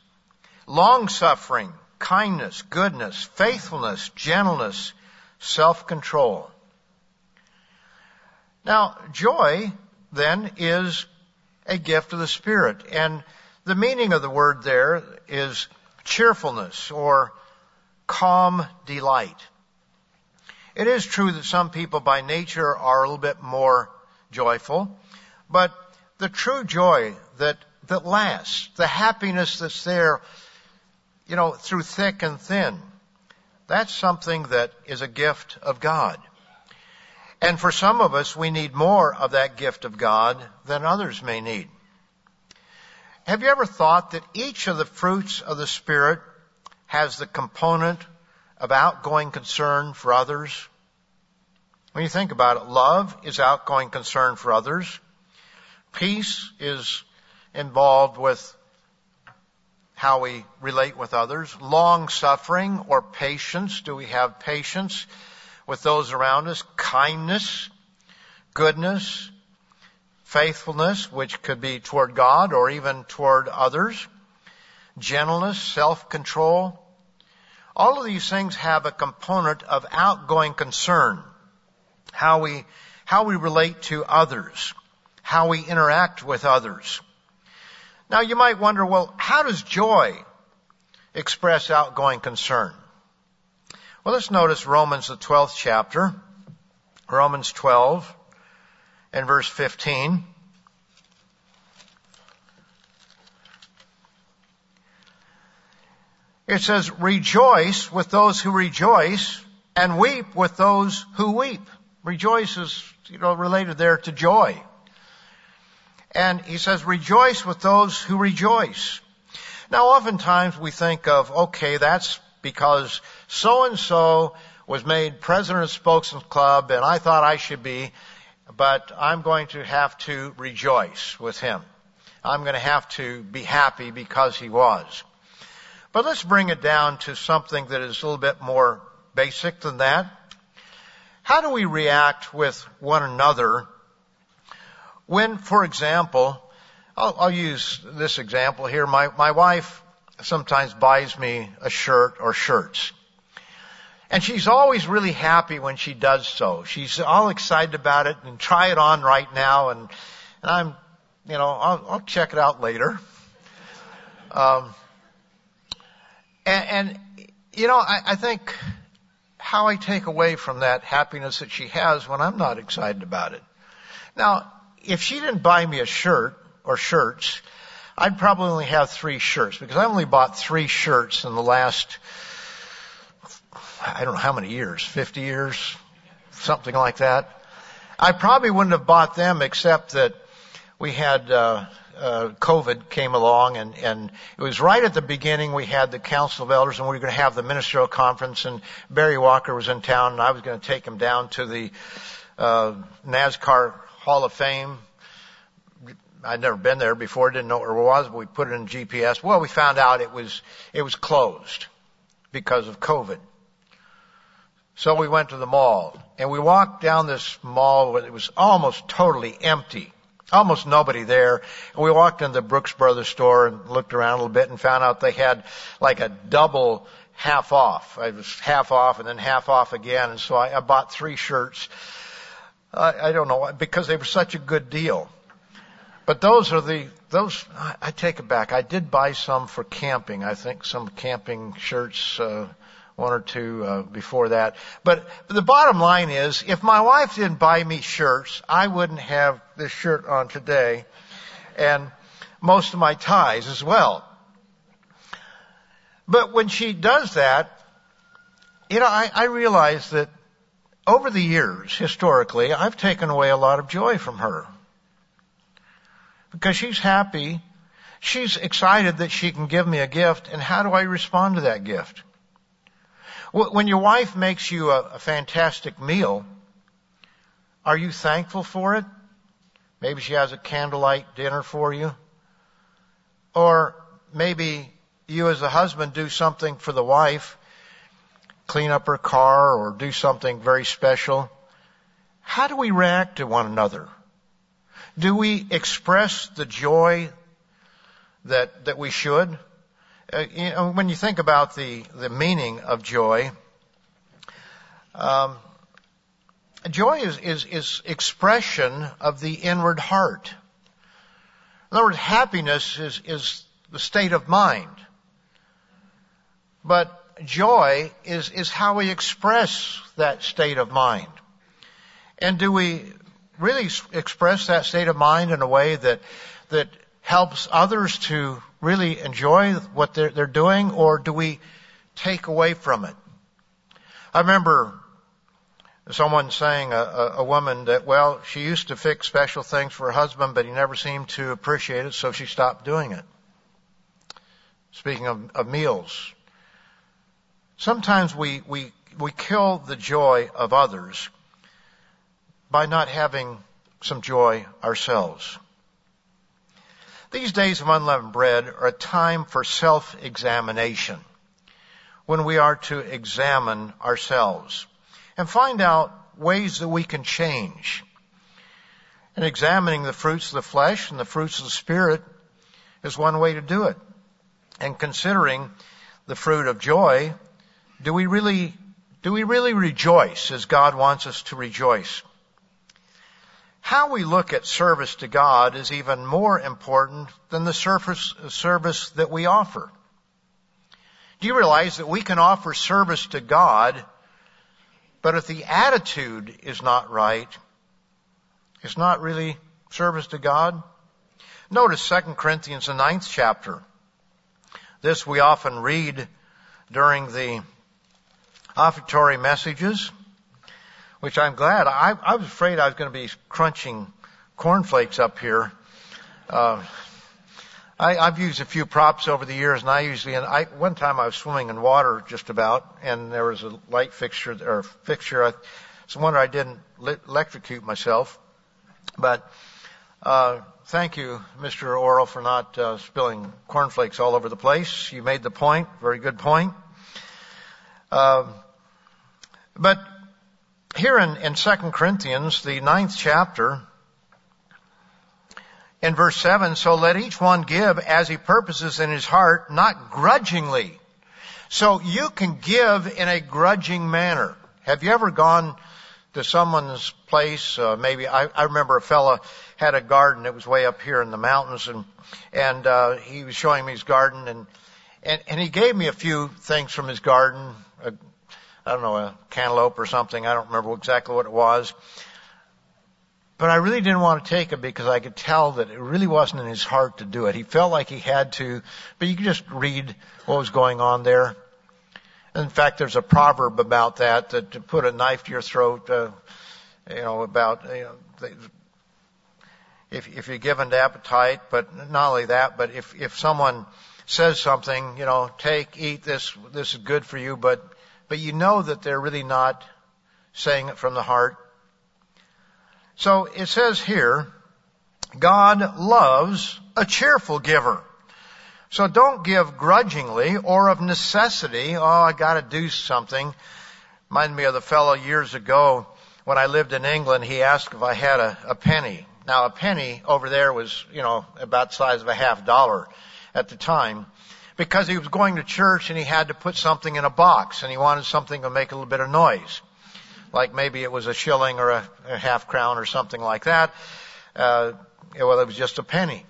long suffering, kindness, goodness, faithfulness, gentleness, self-control. Now, joy then is a gift of the Spirit. And the meaning of the word there is cheerfulness or calm delight. It is true that some people by nature are a little bit more joyful, but the true joy that, that lasts, the happiness that's there, you know, through thick and thin, that's something that is a gift of God. And for some of us, we need more of that gift of God than others may need. Have you ever thought that each of the fruits of the Spirit has the component of outgoing concern for others? When you think about it, love is outgoing concern for others. Peace is involved with how we relate with others. Long suffering or patience. Do we have patience with those around us? Kindness, goodness, faithfulness, which could be toward God or even toward others. Gentleness, self-control. All of these things have a component of outgoing concern. How we, how we relate to others how we interact with others. Now you might wonder, well, how does joy express outgoing concern? Well, let's notice Romans, the 12th chapter, Romans 12 and verse 15. It says, rejoice with those who rejoice and weep with those who weep. Rejoice is, you know, related there to joy. And he says, rejoice with those who rejoice. Now oftentimes we think of, okay, that's because so and so was made president of Spokesman Club and I thought I should be, but I'm going to have to rejoice with him. I'm going to have to be happy because he was. But let's bring it down to something that is a little bit more basic than that. How do we react with one another when, for example, I'll, I'll use this example here. My, my wife sometimes buys me a shirt or shirts. And she's always really happy when she does so. She's all excited about it and try it on right now and, and I'm, you know, I'll, I'll check it out later. Um, and, you know, I, think how I take away from that happiness that she has when I'm not excited about it. Now, if she didn't buy me a shirt or shirts, I'd probably only have three shirts because I only bought three shirts in the last, I don't know how many years, 50 years, something like that. I probably wouldn't have bought them except that we had uh, COVID came along, and and it was right at the beginning. We had the Council of Elders, and we were going to have the ministerial conference, and Barry Walker was in town, and I was going to take him down to the uh, NASCAR Hall of Fame. I'd never been there before, didn't know where it was. But we put it in GPS. Well, we found out it was it was closed because of COVID. So we went to the mall and we walked down this mall it was almost totally empty. Almost nobody there. And we walked in the Brooks Brothers store and looked around a little bit and found out they had like a double half off. It was half off and then half off again. And so I, I bought three shirts. I, I don't know because they were such a good deal. But those are the those. I take it back. I did buy some for camping. I think some camping shirts. Uh, one or two uh, before that. But the bottom line is, if my wife didn't buy me shirts, I wouldn't have this shirt on today, and most of my ties as well. But when she does that, you know, I, I realize that over the years, historically, I've taken away a lot of joy from her. Because she's happy, she's excited that she can give me a gift, and how do I respond to that gift? When your wife makes you a, a fantastic meal, are you thankful for it? Maybe she has a candlelight dinner for you. Or maybe you as a husband do something for the wife, clean up her car or do something very special. How do we react to one another? Do we express the joy that, that we should? Uh, you know, when you think about the, the meaning of joy, um, joy is, is, is expression of the inward heart. In other words, happiness is, is the state of mind. But joy is, is how we express that state of mind. And do we really express that state of mind in a way that, that helps others to really enjoy what they're, they're doing or do we take away from it? I remember someone saying, a, a, woman that, well, she used to fix special things for her husband, but he never seemed to appreciate it, so she stopped doing it. Speaking of, of meals, sometimes we, we, we kill the joy of others by not having some joy ourselves. These days of unleavened bread are a time for self-examination when we are to examine ourselves and find out ways that we can change. And examining the fruits of the flesh and the fruits of the spirit is one way to do it. And considering the fruit of joy, do we really, do we really rejoice as God wants us to rejoice? How we look at service to God is even more important than the surface service that we offer. Do you realize that we can offer service to God, but if the attitude is not right, it's not really service to God? Notice 2 Corinthians, the ninth chapter. This we often read during the offertory messages which I'm glad. I, I was afraid I was going to be crunching cornflakes up here. Uh, I, I've used a few props over the years, and I usually, and I, one time I was swimming in water just about, and there was a light fixture or fixture. I, it's a wonder I didn't electrocute myself. But uh, thank you, Mr. Oral, for not uh, spilling cornflakes all over the place. You made the point. Very good point. Uh, but here in, in 2 Corinthians, the ninth chapter, in verse 7, so let each one give as he purposes in his heart, not grudgingly. So you can give in a grudging manner. Have you ever gone to someone's place? Uh, maybe I, I remember a fella had a garden that was way up here in the mountains, and and uh, he was showing me his garden, and and and he gave me a few things from his garden, a I don't know, a cantaloupe or something. I don't remember exactly what it was. But I really didn't want to take it because I could tell that it really wasn't in his heart to do it. He felt like he had to, but you could just read what was going on there. In fact, there's a proverb about that, that to put a knife to your throat, uh, you know, about, you know, if, if you're given to appetite, but not only that, but if, if someone says something, you know, take, eat this, this is good for you, but but you know that they're really not saying it from the heart. So it says here, God loves a cheerful giver. So don't give grudgingly or of necessity. Oh, I gotta do something. Reminded me of the fellow years ago when I lived in England. He asked if I had a, a penny. Now a penny over there was, you know, about the size of a half dollar at the time because he was going to church and he had to put something in a box and he wanted something to make a little bit of noise. Like maybe it was a shilling or a, a half crown or something like that. Uh, well, it was just a penny.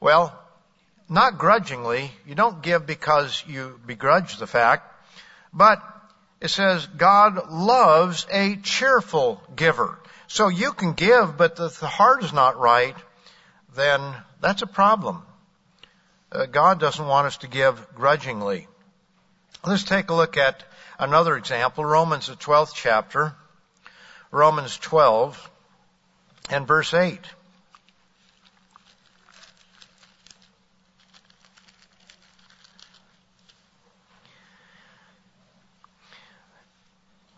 Well, not grudgingly, you don't give because you begrudge the fact, but it says God loves a cheerful giver. So you can give, but if the heart is not right, then that's a problem uh, God doesn't want us to give grudgingly. Let's take a look at another example, Romans the 12th chapter, Romans 12 and verse 8.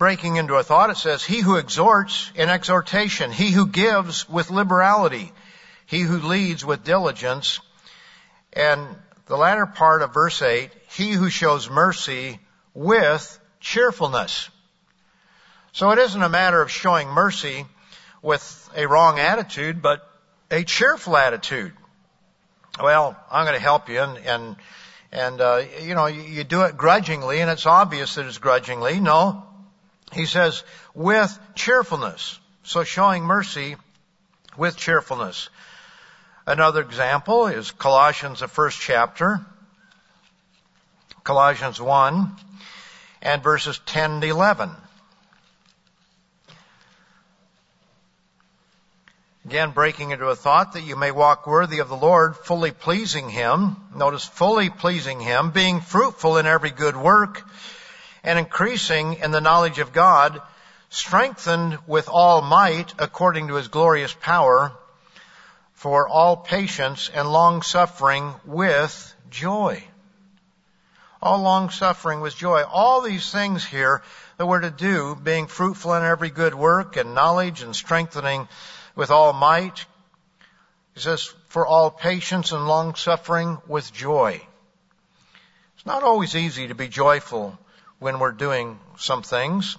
breaking into a thought, it says, He who exhorts in exhortation, he who gives with liberality, he who leads with diligence, and the latter part of verse 8, he who shows mercy with cheerfulness. So it isn't a matter of showing mercy with a wrong attitude, but a cheerful attitude. Well, I'm going to help you, and and and uh, you know you, you do it grudgingly, and it's obvious that it's grudgingly. No, he says with cheerfulness. So showing mercy with cheerfulness. Another example is Colossians, the first chapter, Colossians 1 and verses 10 to 11. Again, breaking into a thought that you may walk worthy of the Lord, fully pleasing Him. Notice fully pleasing Him, being fruitful in every good work and increasing in the knowledge of God, strengthened with all might according to His glorious power for all patience and long suffering with joy. All long suffering with joy. All these things here that we're to do, being fruitful in every good work and knowledge and strengthening with all might. He says, for all patience and long suffering with joy. It's not always easy to be joyful when we're doing some things.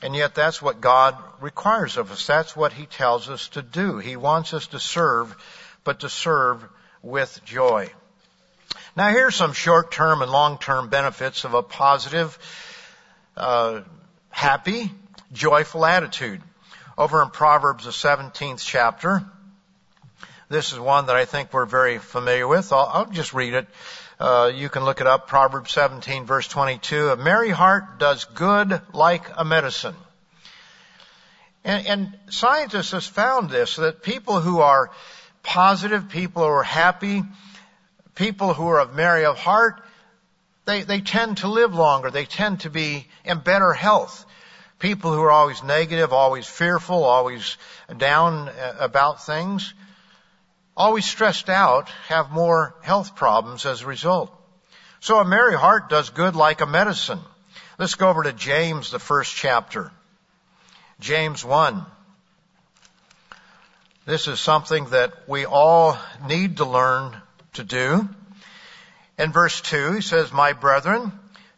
And yet that's what God requires of us. That's what He tells us to do. He wants us to serve, but to serve with joy. Now here's some short-term and long-term benefits of a positive, uh, happy, joyful attitude. over in Proverbs, the 17th chapter. This is one that I think we're very familiar with. I'll, I'll just read it. Uh, you can look it up. Proverbs 17 verse 22. A merry heart does good like a medicine. And, and scientists have found this, that people who are positive, people who are happy, people who are of merry of heart, they, they tend to live longer. They tend to be in better health. People who are always negative, always fearful, always down uh, about things, always stressed out, have more health problems as a result. So a merry heart does good like a medicine. Let's go over to James, the first chapter. James 1. This is something that we all need to learn to do. In verse 2, he says, My brethren,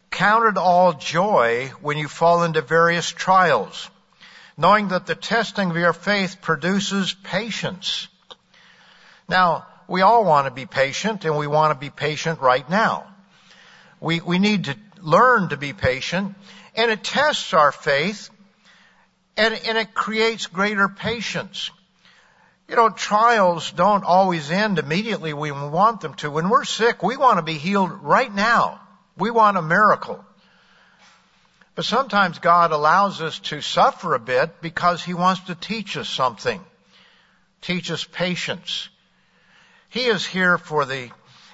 count it all joy when you fall into various trials, knowing that the testing of your faith produces patience. Now, we all want to be patient and we want to be patient right now. We, we need to learn to be patient and it tests our faith and, and it creates greater patience. You know, trials don't always end immediately we want them to. When we're sick, we want to be healed right now. We want a miracle. But sometimes God allows us to suffer a bit because He wants to teach us something. Teach us patience. He is here for the,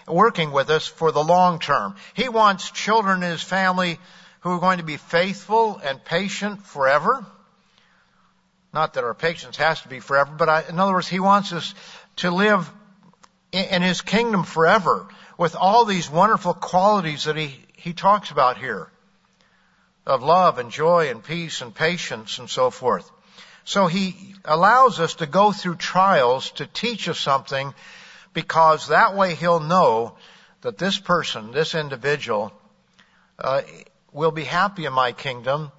working with us for the long term. He wants children in His family who are going to be faithful and patient forever. Not that our patience has to be forever, but I, in other words, He wants us to live in, His kingdom forever with all these wonderful qualities that He, He talks about here of love and joy and peace and patience and so forth. So He allows us to go through trials to teach us something because that way he'll know that this person, this individual, uh, will be happy in my kingdom,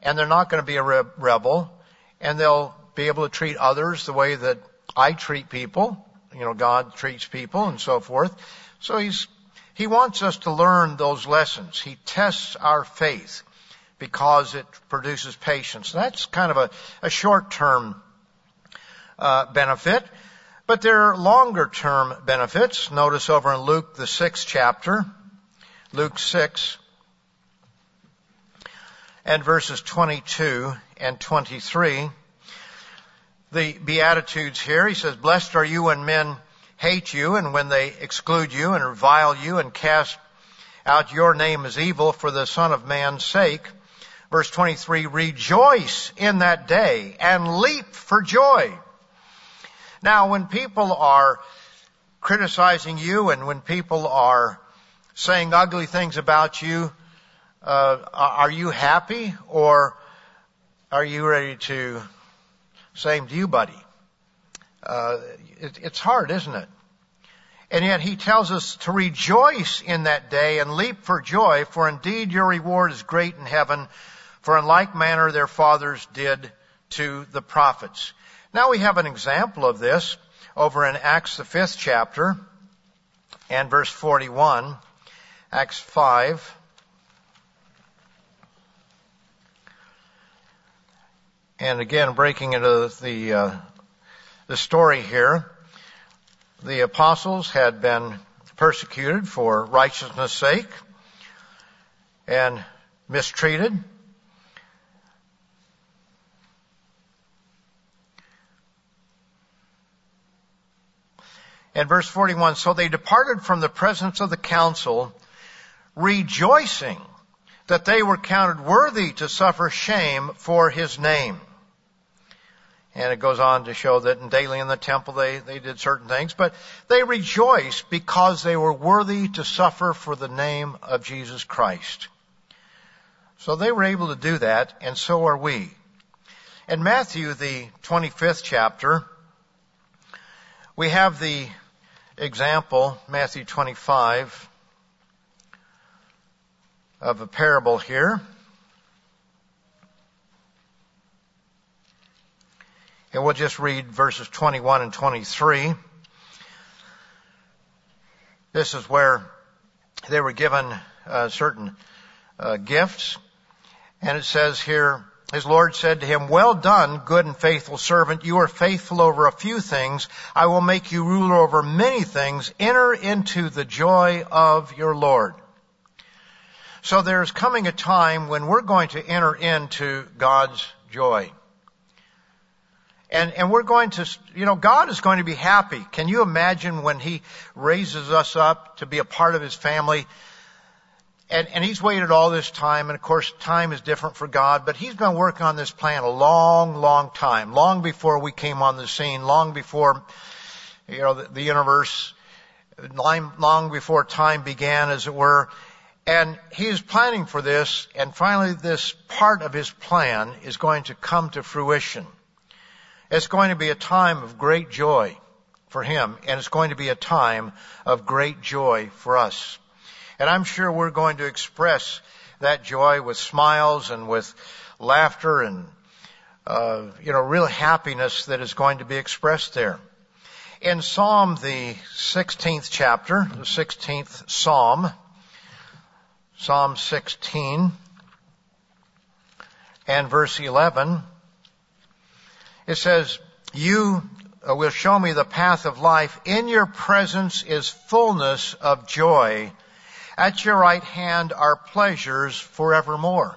and they're not going to be a rebel, and they'll be able to treat others the way that I treat people. You know, God treats people and so forth. So he's he wants us to learn those lessons. He tests our faith because it produces patience. That's kind of a, a short-term uh, benefit. But there are longer term benefits. Notice over in Luke, the sixth chapter, Luke 6, and verses 22 and 23. The Beatitudes here, he says, Blessed are you when men hate you and when they exclude you and revile you and cast out your name as evil for the Son of Man's sake. Verse 23, Rejoice in that day and leap for joy now, when people are criticizing you and when people are saying ugly things about you, uh, are you happy or are you ready to same to you, buddy? Uh, it, it's hard, isn't it? And yet he tells us to rejoice in that day and leap for joy, for indeed your reward is great in heaven, for in like manner their fathers did to the prophets. Now we have an example of this over in Acts the fifth chapter and verse 41. Acts 5. And again, breaking into the, uh, the story here, the apostles had been persecuted for righteousness' sake and mistreated. And verse 41, so they departed from the presence of the council, rejoicing that they were counted worthy to suffer shame for his name. And it goes on to show that daily in the temple they, they did certain things, but they rejoiced because they were worthy to suffer for the name of Jesus Christ. So they were able to do that, and so are we. In Matthew, the 25th chapter, we have the example, Matthew 25, of a parable here. And we'll just read verses 21 and 23. This is where they were given uh, certain uh, gifts. And it says here his Lord said to him, Well done, good and faithful servant. You are faithful over a few things. I will make you ruler over many things. Enter into the joy of your Lord. So there's coming a time when we're going to enter into God's joy. And, and we're going to, you know, God is going to be happy. Can you imagine when He raises us up to be a part of His family? And, and he's waited all this time, and of course time is different for God, but he's been working on this plan a long, long time, long before we came on the scene, long before, you know, the, the universe, long, long before time began, as it were. And he is planning for this, and finally this part of his plan is going to come to fruition. It's going to be a time of great joy for him, and it's going to be a time of great joy for us. And I'm sure we're going to express that joy with smiles and with laughter and, uh, you know, real happiness that is going to be expressed there. In Psalm, the 16th chapter, the 16th Psalm, Psalm 16 and verse 11, it says, You will show me the path of life. In your presence is fullness of joy at your right hand are pleasures forevermore.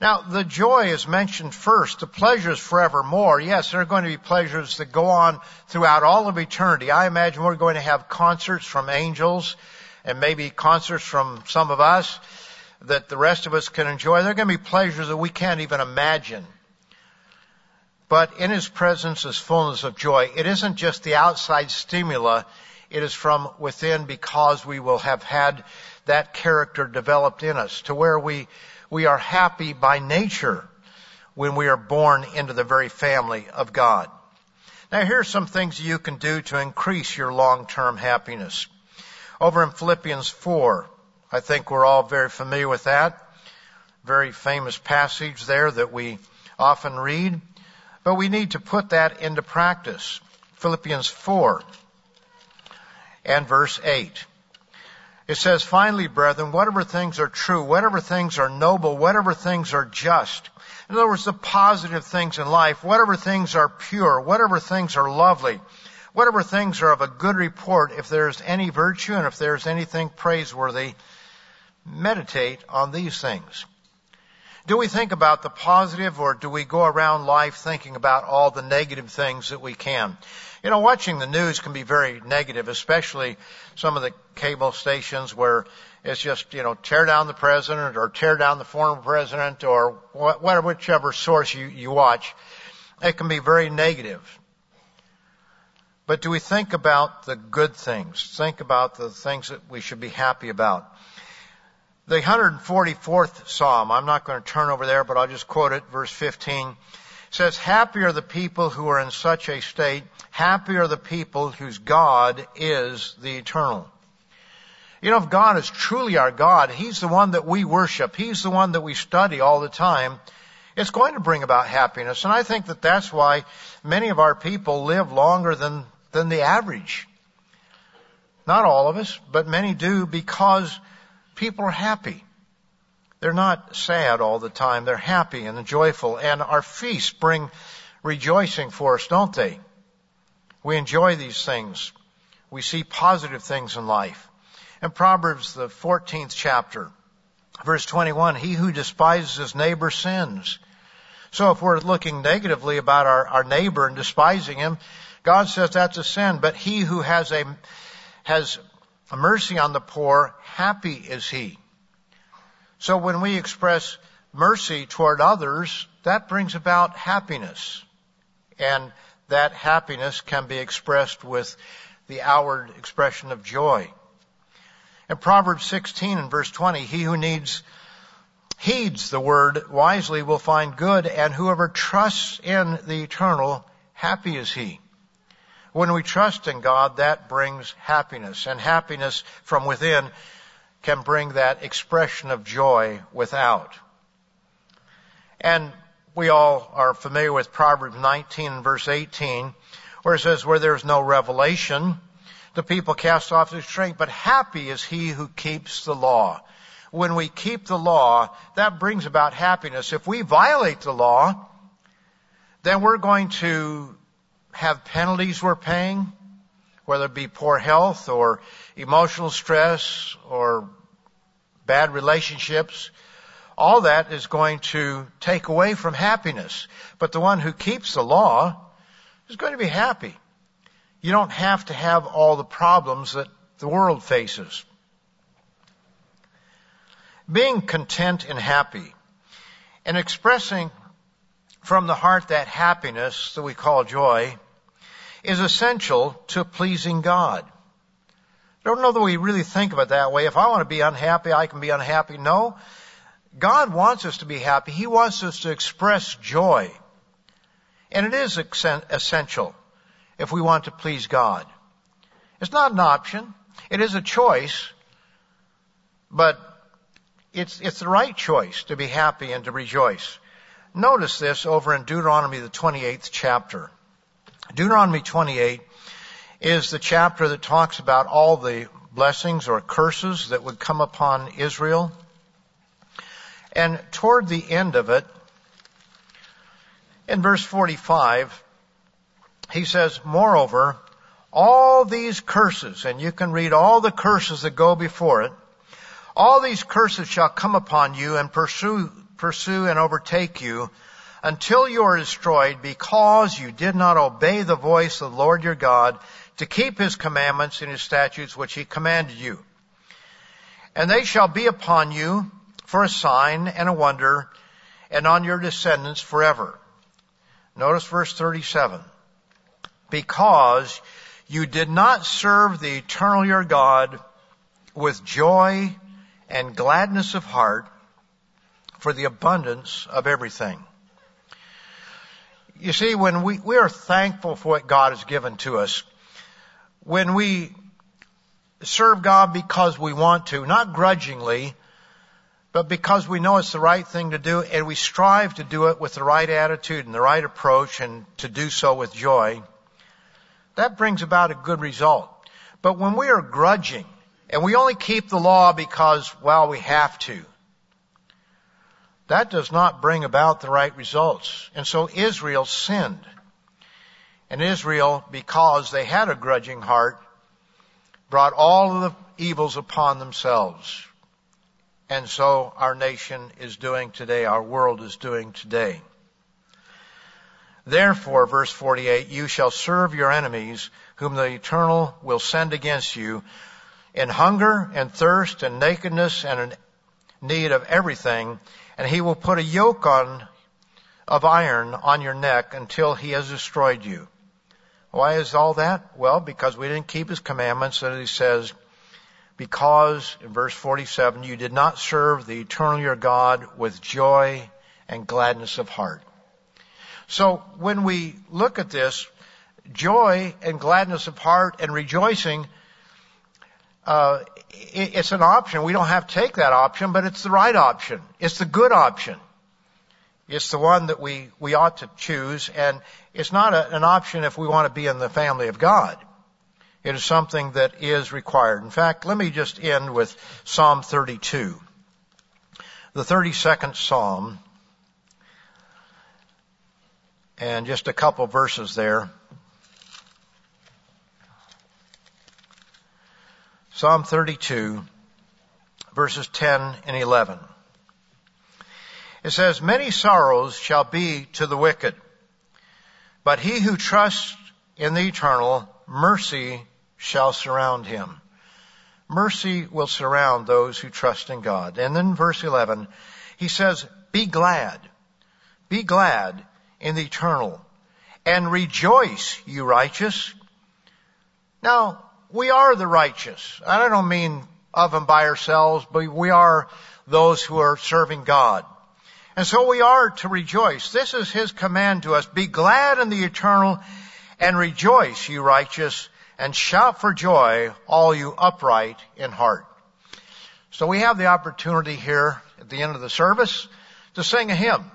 Now, the joy is mentioned first, the pleasures forevermore. Yes, there are going to be pleasures that go on throughout all of eternity. I imagine we're going to have concerts from angels and maybe concerts from some of us that the rest of us can enjoy. There are going to be pleasures that we can't even imagine. But in His presence is fullness of joy. It isn't just the outside stimuli it is from within because we will have had that character developed in us to where we, we are happy by nature when we are born into the very family of God. Now here's some things you can do to increase your long-term happiness. Over in Philippians 4, I think we're all very familiar with that. Very famous passage there that we often read. But we need to put that into practice. Philippians 4 and verse 8. It says, finally, brethren, whatever things are true, whatever things are noble, whatever things are just. In other words, the positive things in life, whatever things are pure, whatever things are lovely, whatever things are of a good report, if there's any virtue and if there's anything praiseworthy, meditate on these things. Do we think about the positive or do we go around life thinking about all the negative things that we can? You know, watching the news can be very negative, especially some of the cable stations where it's just, you know, tear down the president or tear down the former president or whatever, whichever source you, you watch. It can be very negative. But do we think about the good things? Think about the things that we should be happy about. The 144th Psalm, I'm not going to turn over there, but I'll just quote it, verse 15 says, happy are the people who are in such a state. Happy are the people whose God is the eternal. You know, if God is truly our God, He's the one that we worship. He's the one that we study all the time. It's going to bring about happiness. And I think that that's why many of our people live longer than, than the average. Not all of us, but many do because people are happy. They're not sad all the time. They're happy and joyful. And our feasts bring rejoicing for us, don't they? We enjoy these things. We see positive things in life. In Proverbs, the 14th chapter, verse 21, he who despises his neighbor sins. So if we're looking negatively about our, our neighbor and despising him, God says that's a sin. But he who has a, has a mercy on the poor, happy is he. So when we express mercy toward others, that brings about happiness. And that happiness can be expressed with the outward expression of joy. In Proverbs 16 and verse 20, he who needs, heeds the word wisely will find good, and whoever trusts in the eternal, happy is he. When we trust in God, that brings happiness, and happiness from within can bring that expression of joy without. And we all are familiar with Proverbs 19 verse 18, where it says, where there's no revelation, the people cast off their strength, but happy is he who keeps the law. when we keep the law, that brings about happiness. If we violate the law, then we're going to have penalties we're paying, whether it be poor health or emotional stress or bad relationships. All that is going to take away from happiness. But the one who keeps the law is going to be happy. You don't have to have all the problems that the world faces. Being content and happy and expressing from the heart that happiness that we call joy is essential to pleasing God. I don't know that we really think of it that way. If I want to be unhappy, I can be unhappy. No. God wants us to be happy. He wants us to express joy. And it is essential if we want to please God. It's not an option. It is a choice, but it's, it's the right choice to be happy and to rejoice. Notice this over in Deuteronomy, the 28th chapter. Deuteronomy 28 is the chapter that talks about all the blessings or curses that would come upon Israel. And toward the end of it, in verse 45, he says, Moreover, all these curses, and you can read all the curses that go before it, all these curses shall come upon you and pursue, pursue and overtake you until you are destroyed because you did not obey the voice of the Lord your God to keep his commandments and his statutes which he commanded you. And they shall be upon you for a sign and a wonder and on your descendants forever. Notice verse 37. Because you did not serve the eternal your God with joy and gladness of heart for the abundance of everything. You see, when we, we are thankful for what God has given to us, when we serve God because we want to, not grudgingly, but because we know it's the right thing to do and we strive to do it with the right attitude and the right approach and to do so with joy, that brings about a good result. But when we are grudging and we only keep the law because, well, we have to, that does not bring about the right results. And so Israel sinned. And Israel, because they had a grudging heart, brought all of the evils upon themselves. And so our nation is doing today, our world is doing today. Therefore, verse 48, you shall serve your enemies, whom the eternal will send against you, in hunger and thirst and nakedness and in need of everything, and he will put a yoke on, of iron on your neck until he has destroyed you. Why is all that? Well, because we didn't keep his commandments, and he says, because, in verse 47, you did not serve the eternal your God with joy and gladness of heart. So when we look at this, joy and gladness of heart and rejoicing uh, it's an option. We don't have to take that option, but it's the right option. It's the good option. It's the one that we, we ought to choose, and it's not a, an option if we want to be in the family of God. It is something that is required. In fact, let me just end with Psalm 32. The 32nd Psalm, and just a couple verses there. Psalm 32, verses 10 and 11. It says, Many sorrows shall be to the wicked, but he who trusts in the eternal, mercy shall surround him. Mercy will surround those who trust in God. And then verse 11, he says, Be glad. Be glad in the eternal and rejoice, you righteous. Now, we are the righteous. I don't mean of and by ourselves, but we are those who are serving God. And so we are to rejoice. This is His command to us. Be glad in the eternal and rejoice, you righteous, and shout for joy, all you upright in heart. So we have the opportunity here at the end of the service to sing a hymn.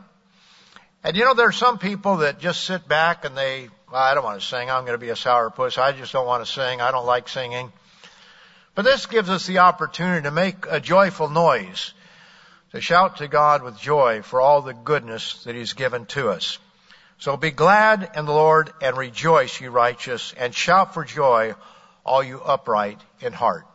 And you know, there are some people that just sit back and they well, I don't want to sing. I'm going to be a sourpuss. I just don't want to sing. I don't like singing. But this gives us the opportunity to make a joyful noise, to shout to God with joy for all the goodness that He's given to us. So be glad in the Lord and rejoice, you righteous, and shout for joy, all you upright in heart.